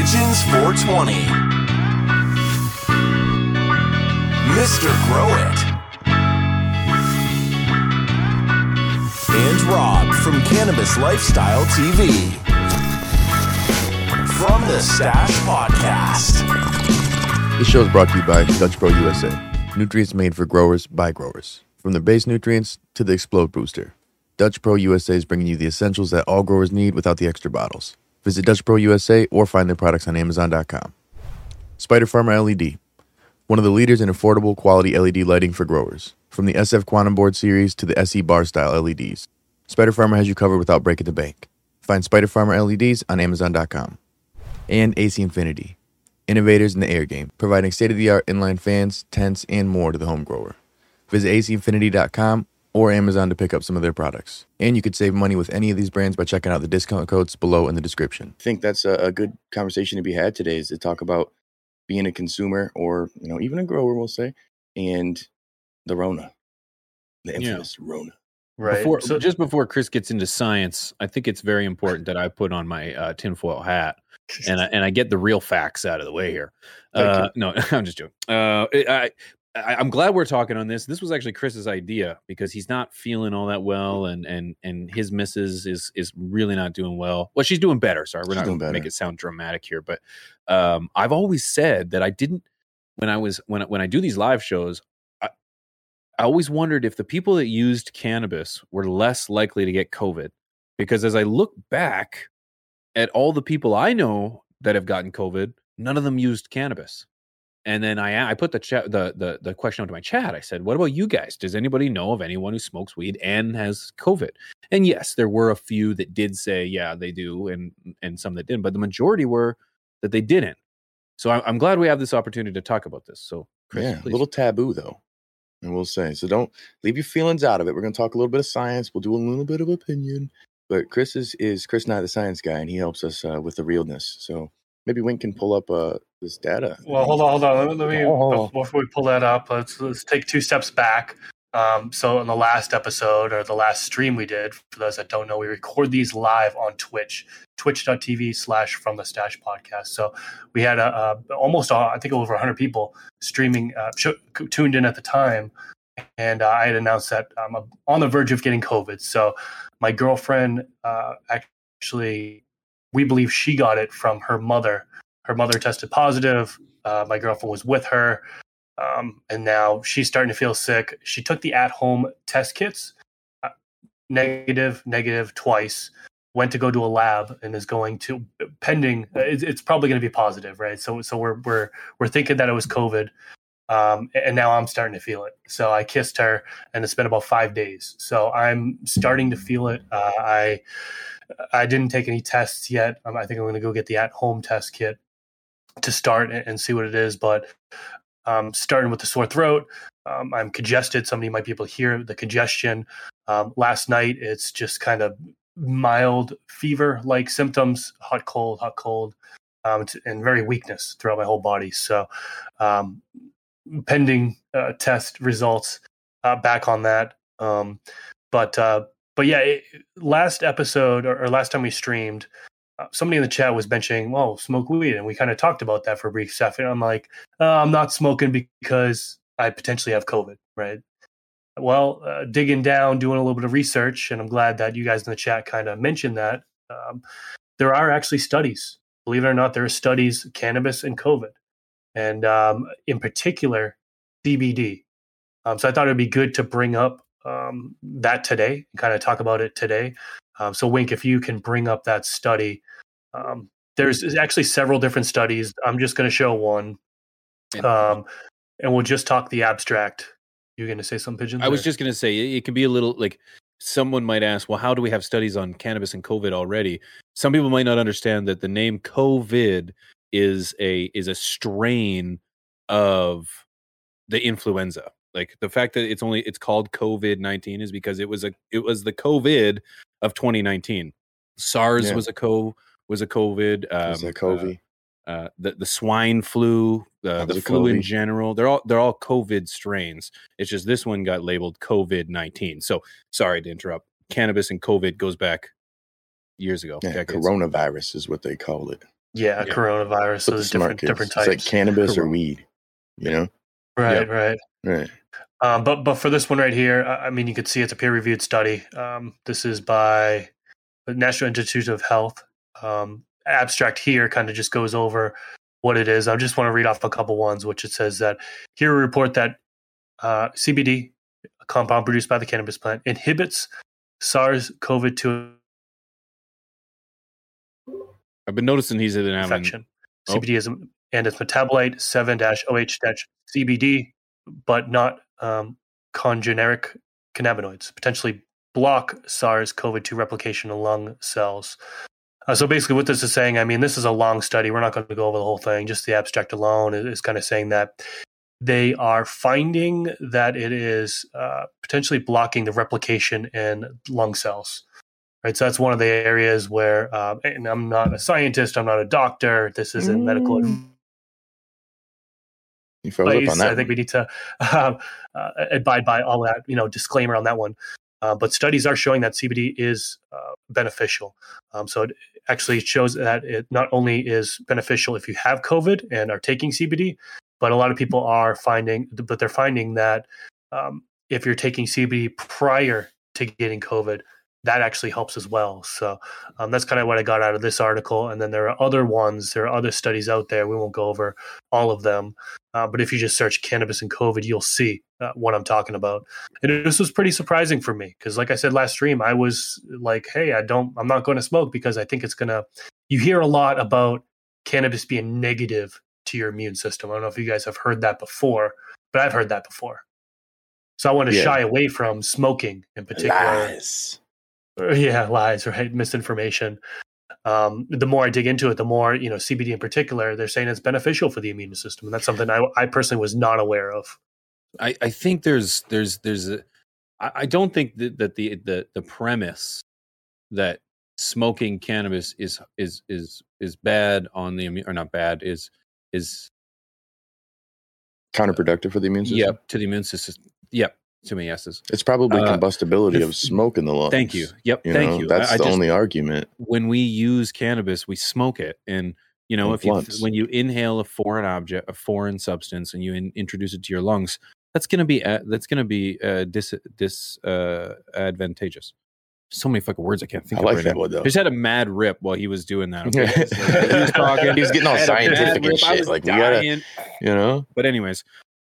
Pigeons 420. Mr. Grow It. And Rob from Cannabis Lifestyle TV. From the Stash Podcast. This show is brought to you by Dutch Pro USA. Nutrients made for growers by growers. From the base nutrients to the explode booster. Dutch Pro USA is bringing you the essentials that all growers need without the extra bottles. Visit Dutch Pro USA or find their products on Amazon.com. Spider Farmer LED, one of the leaders in affordable quality LED lighting for growers. From the SF Quantum Board series to the SE Bar style LEDs, Spider Farmer has you covered without breaking the bank. Find Spider Farmer LEDs on Amazon.com. And AC Infinity, innovators in the air game, providing state of the art inline fans, tents, and more to the home grower. Visit ACinfinity.com or Amazon to pick up some of their products. And you could save money with any of these brands by checking out the discount codes below in the description. I think that's a, a good conversation to be had today is to talk about being a consumer or, you know, even a grower, we'll say, and the Rona, the Yeah. infamous Rona. Right. Before, so, just before Chris gets into science, I think it's very important that I put on my uh, tinfoil hat and I, and I get the real facts out of the way here. Uh, no, I'm just joking. Uh, I, I, I'm glad we're talking on this. This was actually Chris's idea because he's not feeling all that well, and and and his missus is is really not doing well. Well, she's doing better. Sorry, we're She's not going to make it sound dramatic here, but um, I've always said that I didn't when I was when I- when I do these live shows. I, I always wondered if the people that used cannabis were less likely to get COVID, because as I look back at all the people I know that have gotten COVID, none of them used cannabis. And then I I put the chat the the the question onto my chat. I said, "What about you guys? Does anybody know of anyone who smokes weed and has COVID?" And yes, there were a few that did say, "Yeah, they do," and and some that didn't, but the majority were that they didn't. So I- I'm glad we have this opportunity to talk about this. So, Chris, yeah, a little taboo though. And we'll say, so don't leave your feelings out of it. We're going to talk a little bit of science. We'll do a little bit of opinion. But Chris is, is Chris Knight, the science guy, and he helps us uh, with the realness. So maybe Wink can pull up uh, this data. well, hold on, hold on. Let me, let me Oh. before we pull that up, let's let's take two steps back. Um, so in the last episode or the last stream we did, for those that don't know, we record these live on Twitch, twitch.tv slash from the stash podcast. So we had a, a almost, uh, I think over 100 people streaming, uh, sh- tuned in at the time. And uh, I had announced that I'm uh, on the verge of getting COVID. So my girlfriend uh, actually, we believe she got it from her mother. Her mother tested positive. Uh, my girlfriend was with her. Um, and now she's starting to feel sick. She took the at home test kits, uh, negative, negative twice. Went to go to a lab and is going to pending. It's, it's probably going to be positive, right? So, so we're we're we're thinking that it was COVID, um, and now I'm starting to feel it. So I kissed her, and it's been about five days. So I'm starting to feel it. Uh, I I didn't take any tests yet. Um, I think I'm going to go get the at home test kit to start and, see what it is. But um, starting with the sore throat, um, I'm congested. Somebody might be able to hear the congestion. Um, last night, it's just kind of mild fever like symptoms hot, cold, hot, cold, um, and very weakness throughout my whole body. So, um, pending uh, test results uh, back on that. Um, but uh, but yeah, it, last episode or, or last time we streamed, uh, somebody in the chat was mentioning, "Well, smoke weed," and we kind of talked about that for a brief second. I'm like, uh, I'm not smoking because I potentially have COVID, right? Well, uh, digging down, doing a little bit of research, and I'm glad that you guys in the chat kind of mentioned that. Um, there are actually studies, believe it or not, there are studies cannabis and COVID, and um, in particular CBD. Um, so I thought it'd be good to bring up um, that today and kind of talk about it today. Um, so Wink, if you can bring up that study, um, there's actually several different studies. I'm just going to show one, And- um, and we'll just talk the abstract. You're going to say some pigeons? I was just going to say it, it can be a little like someone might ask, well, how do we have studies on cannabis and COVID already? Some people might not understand that the name COVID is a is a strain of the influenza. Like the fact that it's only it's called COVID nineteen is because it was a it was the COVID of 2019. SARS Yeah. was a co was a COVID. Um, Is that uh, COVID? uh, the the swine flu, uh, the was a flu in general. They're all they're all COVID strains. It's just this one got labeled COVID nineteen. So sorry to interrupt. Cannabis and COVID goes back years ago. yeah, decades. coronavirus is what they call it. Yeah, Yeah. coronavirus. So there's smart different kids. different It's types. like cannabis or weed. You know? right, right. Right. Um, but but for this one right here, I I mean, you can see it's a peer reviewed study. Um, this is by the National Institute of Health. Um, abstract here kind of just goes over what it is. I just want to read off a couple ones, which it says that here we report that uh, CBD, a compound produced by the cannabis plant, inhibits SARS-CoV-2 I've been noticing he's been having infection. Oh. CBD is and its metabolite 7-OH-CBD, but not um, congeneric cannabinoids, potentially block SARS-CoV-2 replication in lung cells. Uh, so basically, what this is saying, I mean, this is a long study. We're not going to go over the whole thing. Just the abstract alone is, is kind of saying that they are finding that it is uh, potentially blocking the replication in lung cells. Right, so that's one of the areas where, uh, and I'm not a scientist, I'm not a doctor. This isn't medical You froze up advice. on that. I think we need to um, uh, abide by all that, you know, disclaimer on that one. Uh, but studies are showing that CBD is uh, beneficial. Um, so it actually shows that it not only is beneficial if you have COVID and are taking CBD, but a lot of people are finding, but they're finding that um, if you're taking CBD prior to getting COVID, that actually helps as well. So um, that's kind of what I got out of this article. And then there are other ones, there are other studies out there. We won't go over all of them. Uh, but if you just search cannabis and COVID, you'll see uh, what I'm talking about. And this was pretty surprising for me because, like I said last stream, I was like, "Hey, I don't, I'm not going to smoke because I think it's gonna." You hear a lot about cannabis being negative to your immune system. I don't know if you guys have heard that before, but I've heard that before. So I want to Yeah. shy away from smoking in particular. Lies. Yeah lies right? Misinformation. Um, the more i dig into it the more you know cbd in particular they're saying it's beneficial for the immune system and that's something i, I personally was not aware of. I, I think there's there's there's a I, I don't think that, that the the the premise that smoking cannabis is is is is bad on the immune or not bad is is Counterproductive for the immune system. yep to the immune system. Yep too many yeses It's probably Uh, combustibility if- of smoke in the lungs. thank you yep You thank know, you That's I, I the just, only argument. when we use cannabis we smoke it and you know And if you when you inhale a foreign object a foreign substance and you in, introduce it to your lungs that's going to be uh, that's going to be uh, dis dis uh, advantageous so many fucking words i can't think I of like right that now. one though. I just had a mad rip while he was doing that. Okay? Like, he was talking. He was getting all I had a mad scientific and shit, like, we gotta- You know, But anyways,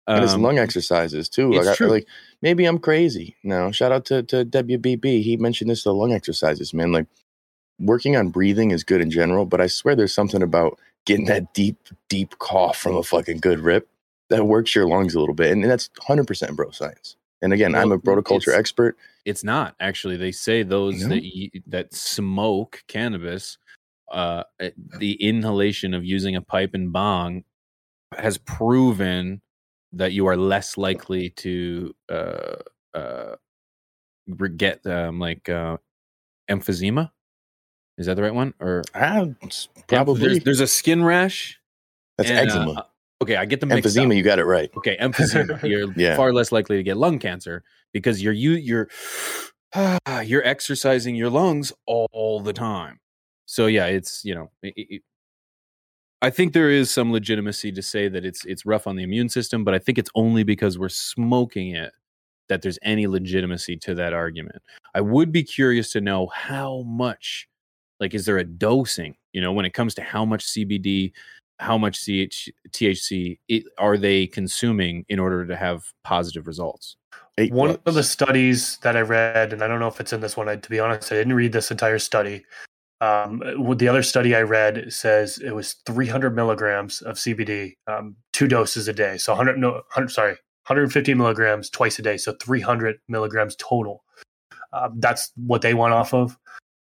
and his um, lung exercises too. it's Like, I, like maybe I'm crazy. No, shout out to to WBB. He mentioned this the lung exercises, man. Like working on breathing is good in general, but I swear there's something about getting that deep, deep cough from a fucking good rip that works your lungs a little bit, and that's 100 percent bro science. And again, I'm a broticulture it's- expert. it's not actually. They say those No? that y- that smoke cannabis, uh, eh, the inhalation of using a pipe and bong has proven that you are less likely to uh, uh, get um, like uh, emphysema. Is that the right one? Or Emph- probably there's, there's a skin rash. that's and, uh, eczema. okay, I get the mixed up. Emphysema, you got it right. Okay, emphysema. You're Yeah. far less likely to get lung cancer because you're you you're you're exercising your lungs all the time. So yeah, it's you know, it, it, I think there is some legitimacy to say that it's it's rough on the immune system, but I think it's only because we're smoking it that there's any legitimacy to that argument. I would be curious to know how much, like, is there a dosing? You know, when it comes to how much CBD, how much CH, THC it, are they consuming in order to have positive results? Eight one of the studies that i read and i don't know if it's in this one I, to be honest i didn't read this entire study um, the other study i read says it was 300 milligrams of cbd um, two doses a day. So 100 no 100 sorry 150 milligrams twice a day. So 300 milligrams total. Um, that's what they went off of.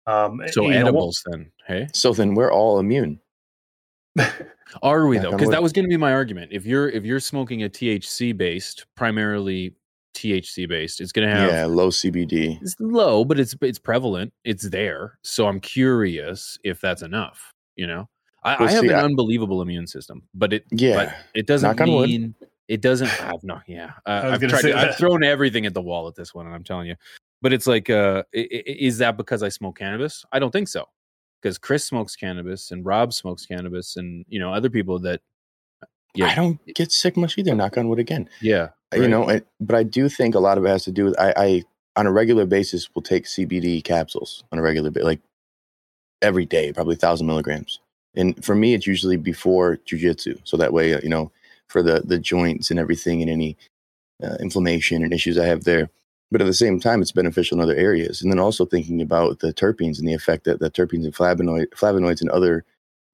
Um, So animals, know, then, hey, So then we're all immune. are we though? Because that was going to be my argument. If you're if you're smoking a THC based, primarily THC based, it's going to have Yeah, low CBD. it's low, but it's it's prevalent. It's there. So I'm curious if that's enough. You know, I, Well, I have see, an I- unbelievable immune system, but it Yeah. but it doesn't Knock wood. mean it doesn't have no. Yeah, uh, I've tried. To, I've thrown everything at the wall at this one, and I'm telling you. But it's like, uh, i- i- is that because I smoke cannabis? I don't think so. because Chris smokes cannabis and Rob smokes cannabis and you know other people that yeah I don't get sick much either. Knock on wood again. yeah You know, I, but I do think a lot of it has to do with I, I on a regular basis will take CBD capsules on a regular bit, like every day, probably thousand milligrams. And for me, it's usually before jujitsu, so that way, uh, you know, for the the joints and everything and any uh, inflammation and issues I have there. But at the same time, it's beneficial in other areas. And then also thinking about the terpenes and the effect that the terpenes and flavonoid, flavonoids and other,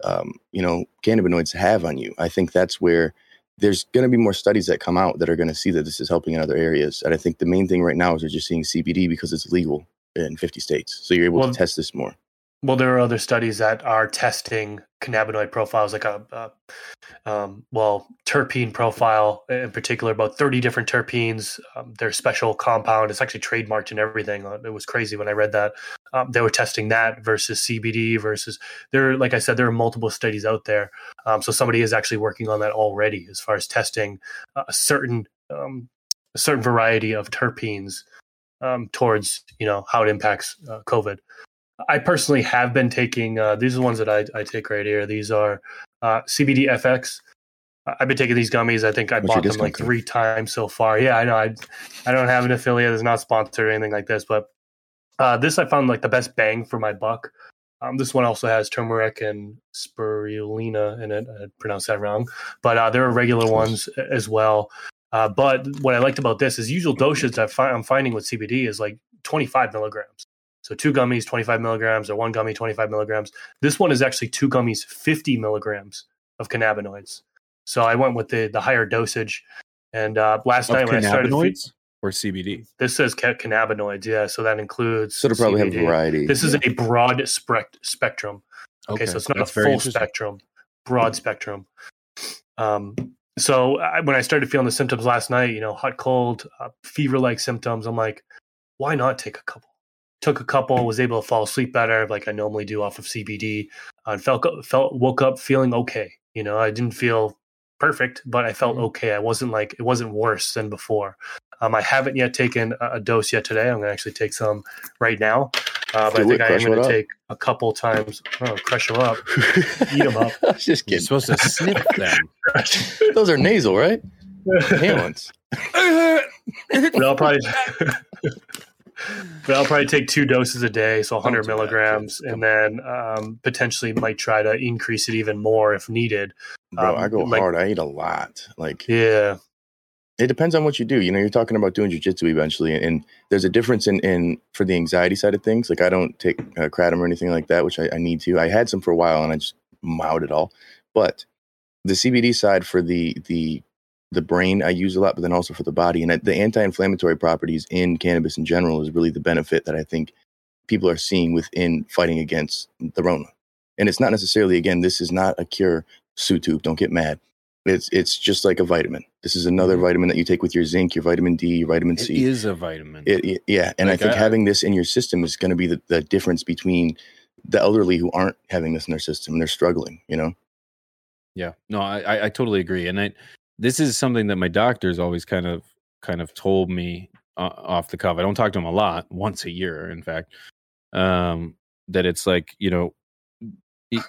um, you know, cannabinoids have on you. I think that's where there's going to be more studies that come out that are going to see that this is helping in other areas. And I think the main thing right now is they're just seeing CBD because it's legal in 50 states. So you're able Well, to test this more. Well, there are other studies that are testing cannabinoid profiles, like a, uh, um, well, terpene profile in particular, about 30 different terpenes. Um, their special compound, it's actually trademarked and everything. Uh, It was crazy when I read that. Um, they were testing that versus CBD versus there, like I said, there are multiple studies out there. Um, so somebody is actually working on that already as far as testing a certain, um, a certain variety of terpenes um, towards, you know, how it impacts uh, COVID. I personally have been taking uh, these are the ones that I, I take right here. These are uh, CBD FX. I've been taking these gummies. I think I What's bought them like three times so far. Yeah, I know. I I don't have an affiliate. It's not sponsored or anything like this, but uh, this I found like the best bang for my buck. Um, this one also has turmeric and spirulina in it. I pronounced that wrong, but uh, there are regular ones as well. Uh, but what I liked about this is usual dosage I I'm finding with CBD is like 25 milligrams. So two gummies, 25 milligrams, or one gummy, 25 milligrams. This one is actually two gummies, 50 milligrams of cannabinoids. So I went with the the higher dosage. And uh, last of night when I started, cannabinoids or CBD. this says ca- cannabinoids, yeah. So that includes. So to probably have CBD. variety. This is a broad spec- spectrum. Okay, so it's not that's a full spectrum, broad spectrum. Um, so I, when I started feeling the symptoms last night, you know, hot, cold, uh, fever-like symptoms, I'm like, why not take a couple? Took a couple, was able to fall asleep better, like I normally do off of CBD, and felt felt woke up feeling okay. You know, I didn't feel perfect, but I Mm-hmm. felt okay. I wasn't like it wasn't worse than before. Um, I haven't yet taken a, a dose yet today. I'm gonna actually take some right now. Uh, but I think it, I am going to up. take a couple times. Oh, crush them up. eat them up. I was just You're supposed to snip them. Those are nasal, right? Inhalants. but I'll probably, but I'll probably take two doses a day, so 100 Don't that, milligrams, and then um, potentially might try to increase it even more if needed. Bro, Um, I go like- hard. I eat a lot. Like Yeah, it depends on what you do. You know, you're talking about doing jujitsu eventually, and, and there's a difference in, in for the anxiety side of things. Like I don't take uh, kratom or anything like that, which I, I need to. I had some for a while, and I just mowed it all. But the CBD side for the the the brain I use a lot, but then also for the body and the anti-inflammatory properties in cannabis in general is really the benefit that I think people are seeing within fighting against the Rona. And it's not necessarily again, this is not a cure. YouTube, don't get mad. It's it's just like a vitamin. This is another Mhm. vitamin that you take with your zinc, your vitamin D, your vitamin C. is a vitamin. It, it- yeah, and Like, I think I- having this in your system is going to be the, the difference between the elderly who aren't having this in their system and they're struggling. You know, Yeah, no, I, I, I totally agree, and I, this is something that my doctors always kind of kind of told me uh, off the cuff. I don't talk to them a lot, once a year, in fact. Um, that it's like you know, it,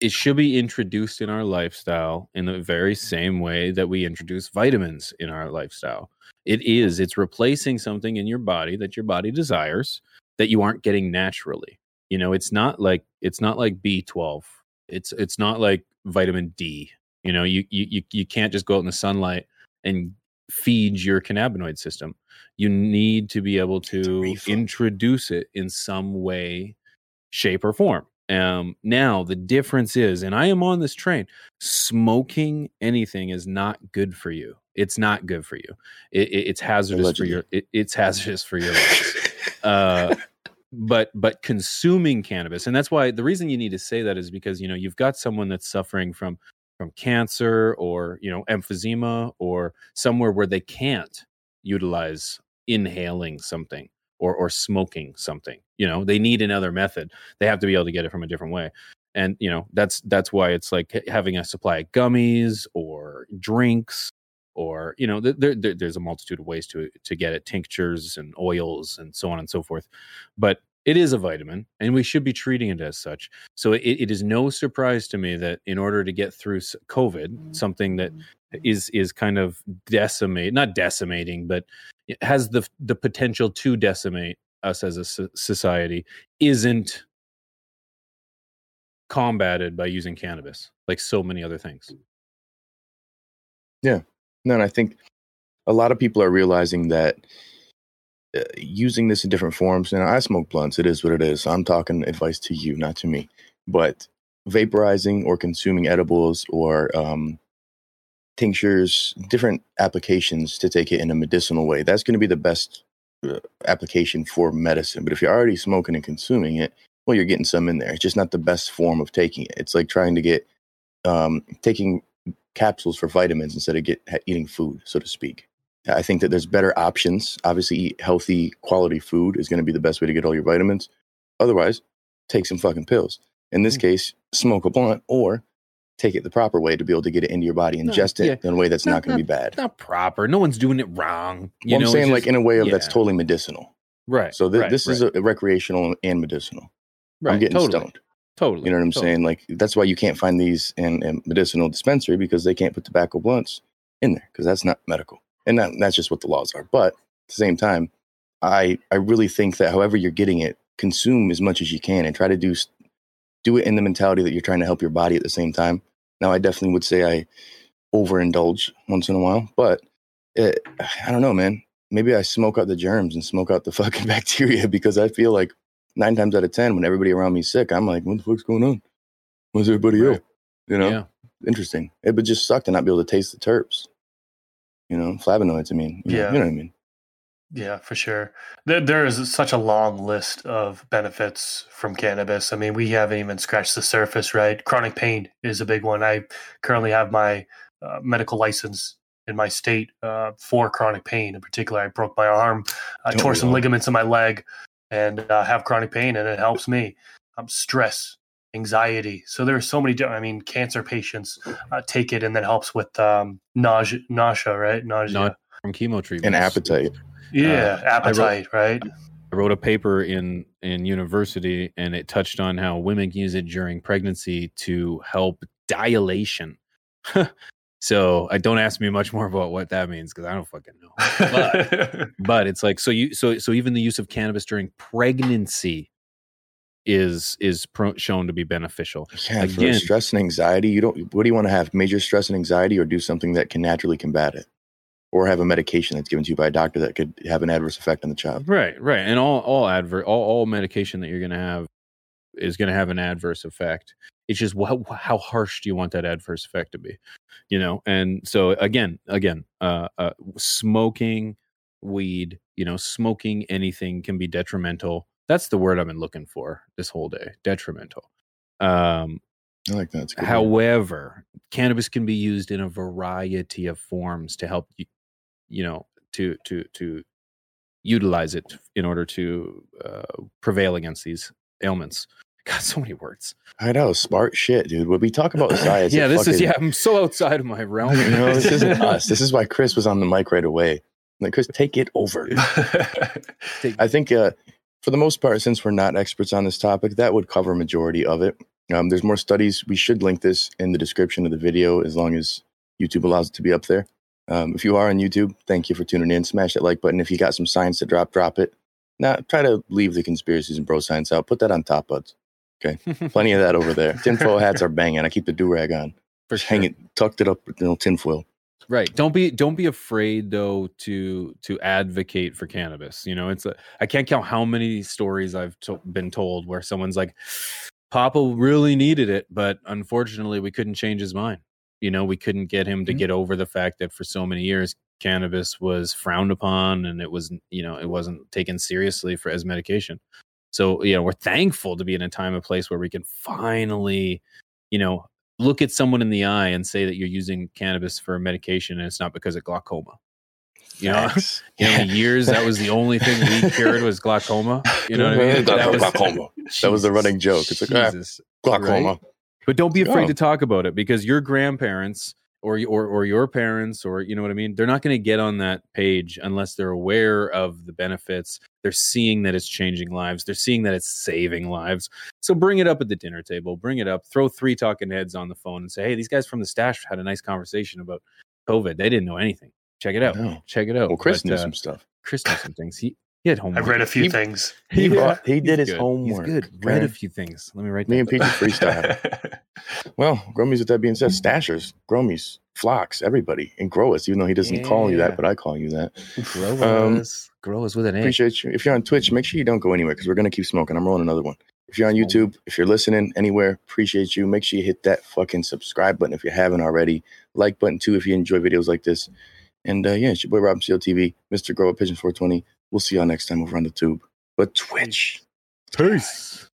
it should be introduced in our lifestyle in the very same way that we introduce vitamins in our lifestyle. It is. It's replacing something in your body that your body desires that you aren't getting naturally. You know, it's not like it's not like B twelve. It's it's not like vitamin D. You know, you you you, can't just go out in the sunlight and feed your cannabinoid system. You need to be able to introduce it in some way, shape, or form. Um, now the difference is, and I am on this train. Smoking anything is not good for you. It's not good for you. It, it- it's hazardous Allegedly. for your. It, it's hazardous for your uh, but but consuming cannabis, and that's why the reason you need to say that is because you know you've got someone that's suffering from from cancer or you know emphysema or somewhere where they can't utilize inhaling something or or smoking something. You know they need another method. They have to be able to get it from a different way and you know that's that's why it's like having a supply of gummies or drinks or you know there, there, there's a multitude of ways to to get it tinctures and oils and so on and so forth but It is a vitamin, and we should be treating it as such. So it, it is no surprise to me that in order to get through COVID, mm-hmm. something that mm-hmm. is is kind of decimate, not decimating, but it has the the potential to decimate us as a society, isn't combated by using cannabis like so many other things. Yeah. No, and I think a lot of people are realizing that using this in different forms. And I smoke blunts; it is what it is. I'm talking advice to you, not to me. But vaporizing or consuming edibles or um, tinctures, different applications to take it in a medicinal way. That's going to be the best uh, application for medicine. But if you're already smoking and consuming it, well, you're getting some in there. It's just not the best form of taking it. It's like trying to get um, taking capsules for vitamins instead of get eating food, so to speak. I think that there's better options. Obviously, eat healthy, quality food is going to be the best way to get all your vitamins. Otherwise, take some fucking pills. In this Mm. case, smoke a blunt or take it the proper way to be able to get it into your body, No, ingest it in a way that's Not- not, going to be bad. Not proper. No one's doing it wrong. You Well, know, I'm saying like just- in a way of that's totally medicinal. right. So th- right, this is right, a, recreational and medicinal. right, I'm getting totally, stoned. Totally. You know what I'm totally. saying? Like that's why you can't find these in, in medicinal dispensary because they can't put tobacco blunts in there because that's not medical, and that, that's just what the laws are. But at the same time, I I really think that however you're getting it, consume as much as you can and try to do do it in the mentality that you're trying to help your body at the same time. Now, I definitely would say I overindulge once in a while, but it, I don't know, man. Maybe I smoke out the germs and smoke out the fucking bacteria because I feel like nine times out of ten, when everybody around me's sick, I'm like, what the fuck's going on? Why's everybody Right. ill? You know, Yeah. interesting. It would just suck to not be able to taste the terps. You know, flavonoids. I mean, you know- Yeah. you know what I mean. Yeah, for sure. There, there is such a long list of benefits from cannabis. I mean, we haven't even scratched the surface, right? Chronic pain is a big one. I currently have my uh, medical license in my state uh, for chronic pain. In particular, I broke my arm, I Don't tore some ligaments in my leg, and uh, have chronic pain, and it helps me. Um, stress, anxiety. So there are so many different. I mean, cancer patients uh, take it, and that helps with um, nausea, nausea, right? Nausea. Not from chemo treatment And appetite. yeah, Uh, I wrote- appetite, right? I wrote a paper in in university, and it touched on how women use it during pregnancy to help dilation. so I don't ask me much more about what that means because I don't fucking know. But but it's like so you so so even the use of cannabis during pregnancy is is pro- shown to be beneficial. Yeah, for stress and anxiety, you don't. What do you want to have? Major stress and anxiety, or do something that can naturally combat it, or have a medication that's given to you by a doctor that could have an adverse effect on the child. Right, right, and all all advert all, all medication that you're going to have is going to have an adverse effect. It's just how how harsh do you want that adverse effect to be, you know? And so again, again, uh, uh, smoking weed, you know, smoking anything can be detrimental. That's the word I've been looking for this whole day. Detrimental. Um, I like that. A word. However, cannabis can be used in a variety of forms to help you, you know, to to to utilize it in order to uh, prevail against these ailments. God, so many words. I know, smart shit, dude. When we talk about science, yeah, this is yeah. I'm so outside of my realm. you know, this isn't us. This is why Chris was on the mic right away. Like, Chris, take it over. I think uh, for the most part, since we're not experts on this topic, that would cover majority of it. Um, there's more studies. We should link this in the description of the video as long as YouTube allows it to be up there. Um, if you are on YouTube, thank you for tuning in. Smash that like button. If you got some science to drop, drop it. Now, try to leave the conspiracies and bro science out. Put that on top buds. Okay. Plenty of that over there. Tinfoil hats are banging. I keep the do rag on. For Just hang it, tucked it up with you know, tinfoil. Right. Don't be don't be afraid though to to advocate for cannabis. You know, it's a, I can't count how many stories I've to, been told where someone's like, "Papa really needed it, but unfortunately, we couldn't change his mind." You know, we couldn't get him to Mhm. get over the fact that for so many years cannabis was frowned upon and it was you know it wasn't taken seriously for as medication. So you know, we're thankful to be in a time and place where we can finally, you know, look at someone in the eye and say that you're using cannabis for medication and it's not because of glaucoma. You know, you know, years that was the only thing we cured was glaucoma. You know what I mean? That was, Glaucoma. That was the running joke. It's like, ah, Glaucoma. Right? But don't be afraid Yeah. to talk about it because your grandparents or or or your parents or you know what I mean. They're not going to get on that page unless they're aware of the benefits. They're seeing that it's changing lives. They're seeing that it's saving lives. So bring it up at the dinner table. Bring it up. Throw three talking heads on the phone and say, "Hey, these guys from the stash had a nice conversation about COVID. They didn't know anything. Check it out. Check it out." Well, Chris But, knew uh, some stuff. Chris knew some things. He he had homework. I've read a few He- things. He Yeah, brought- he he's did his good. homework, He's good. Read a few things. Let me write Me that and down. Peach freestyle. Well, Gromies, with that being said, Stashers, Gromies, Flocks, everybody, and Grow Us, even though he doesn't call you that, but I call you that. Grow Um, us. With an A. Appreciate you. If you're on Twitch, make sure you don't go anywhere because we're going to keep smoking. I'm rolling another one. If you're on YouTube, if you're listening anywhere, appreciate you. Make sure you hit that fucking subscribe button if you haven't already. Like button too if you enjoy videos like this. And uh, yeah, it's your boy Rob Seal TV, Mr. Grow Up Pigeon 420. We'll see y'all next time over on the tube. But Twitch. Peace.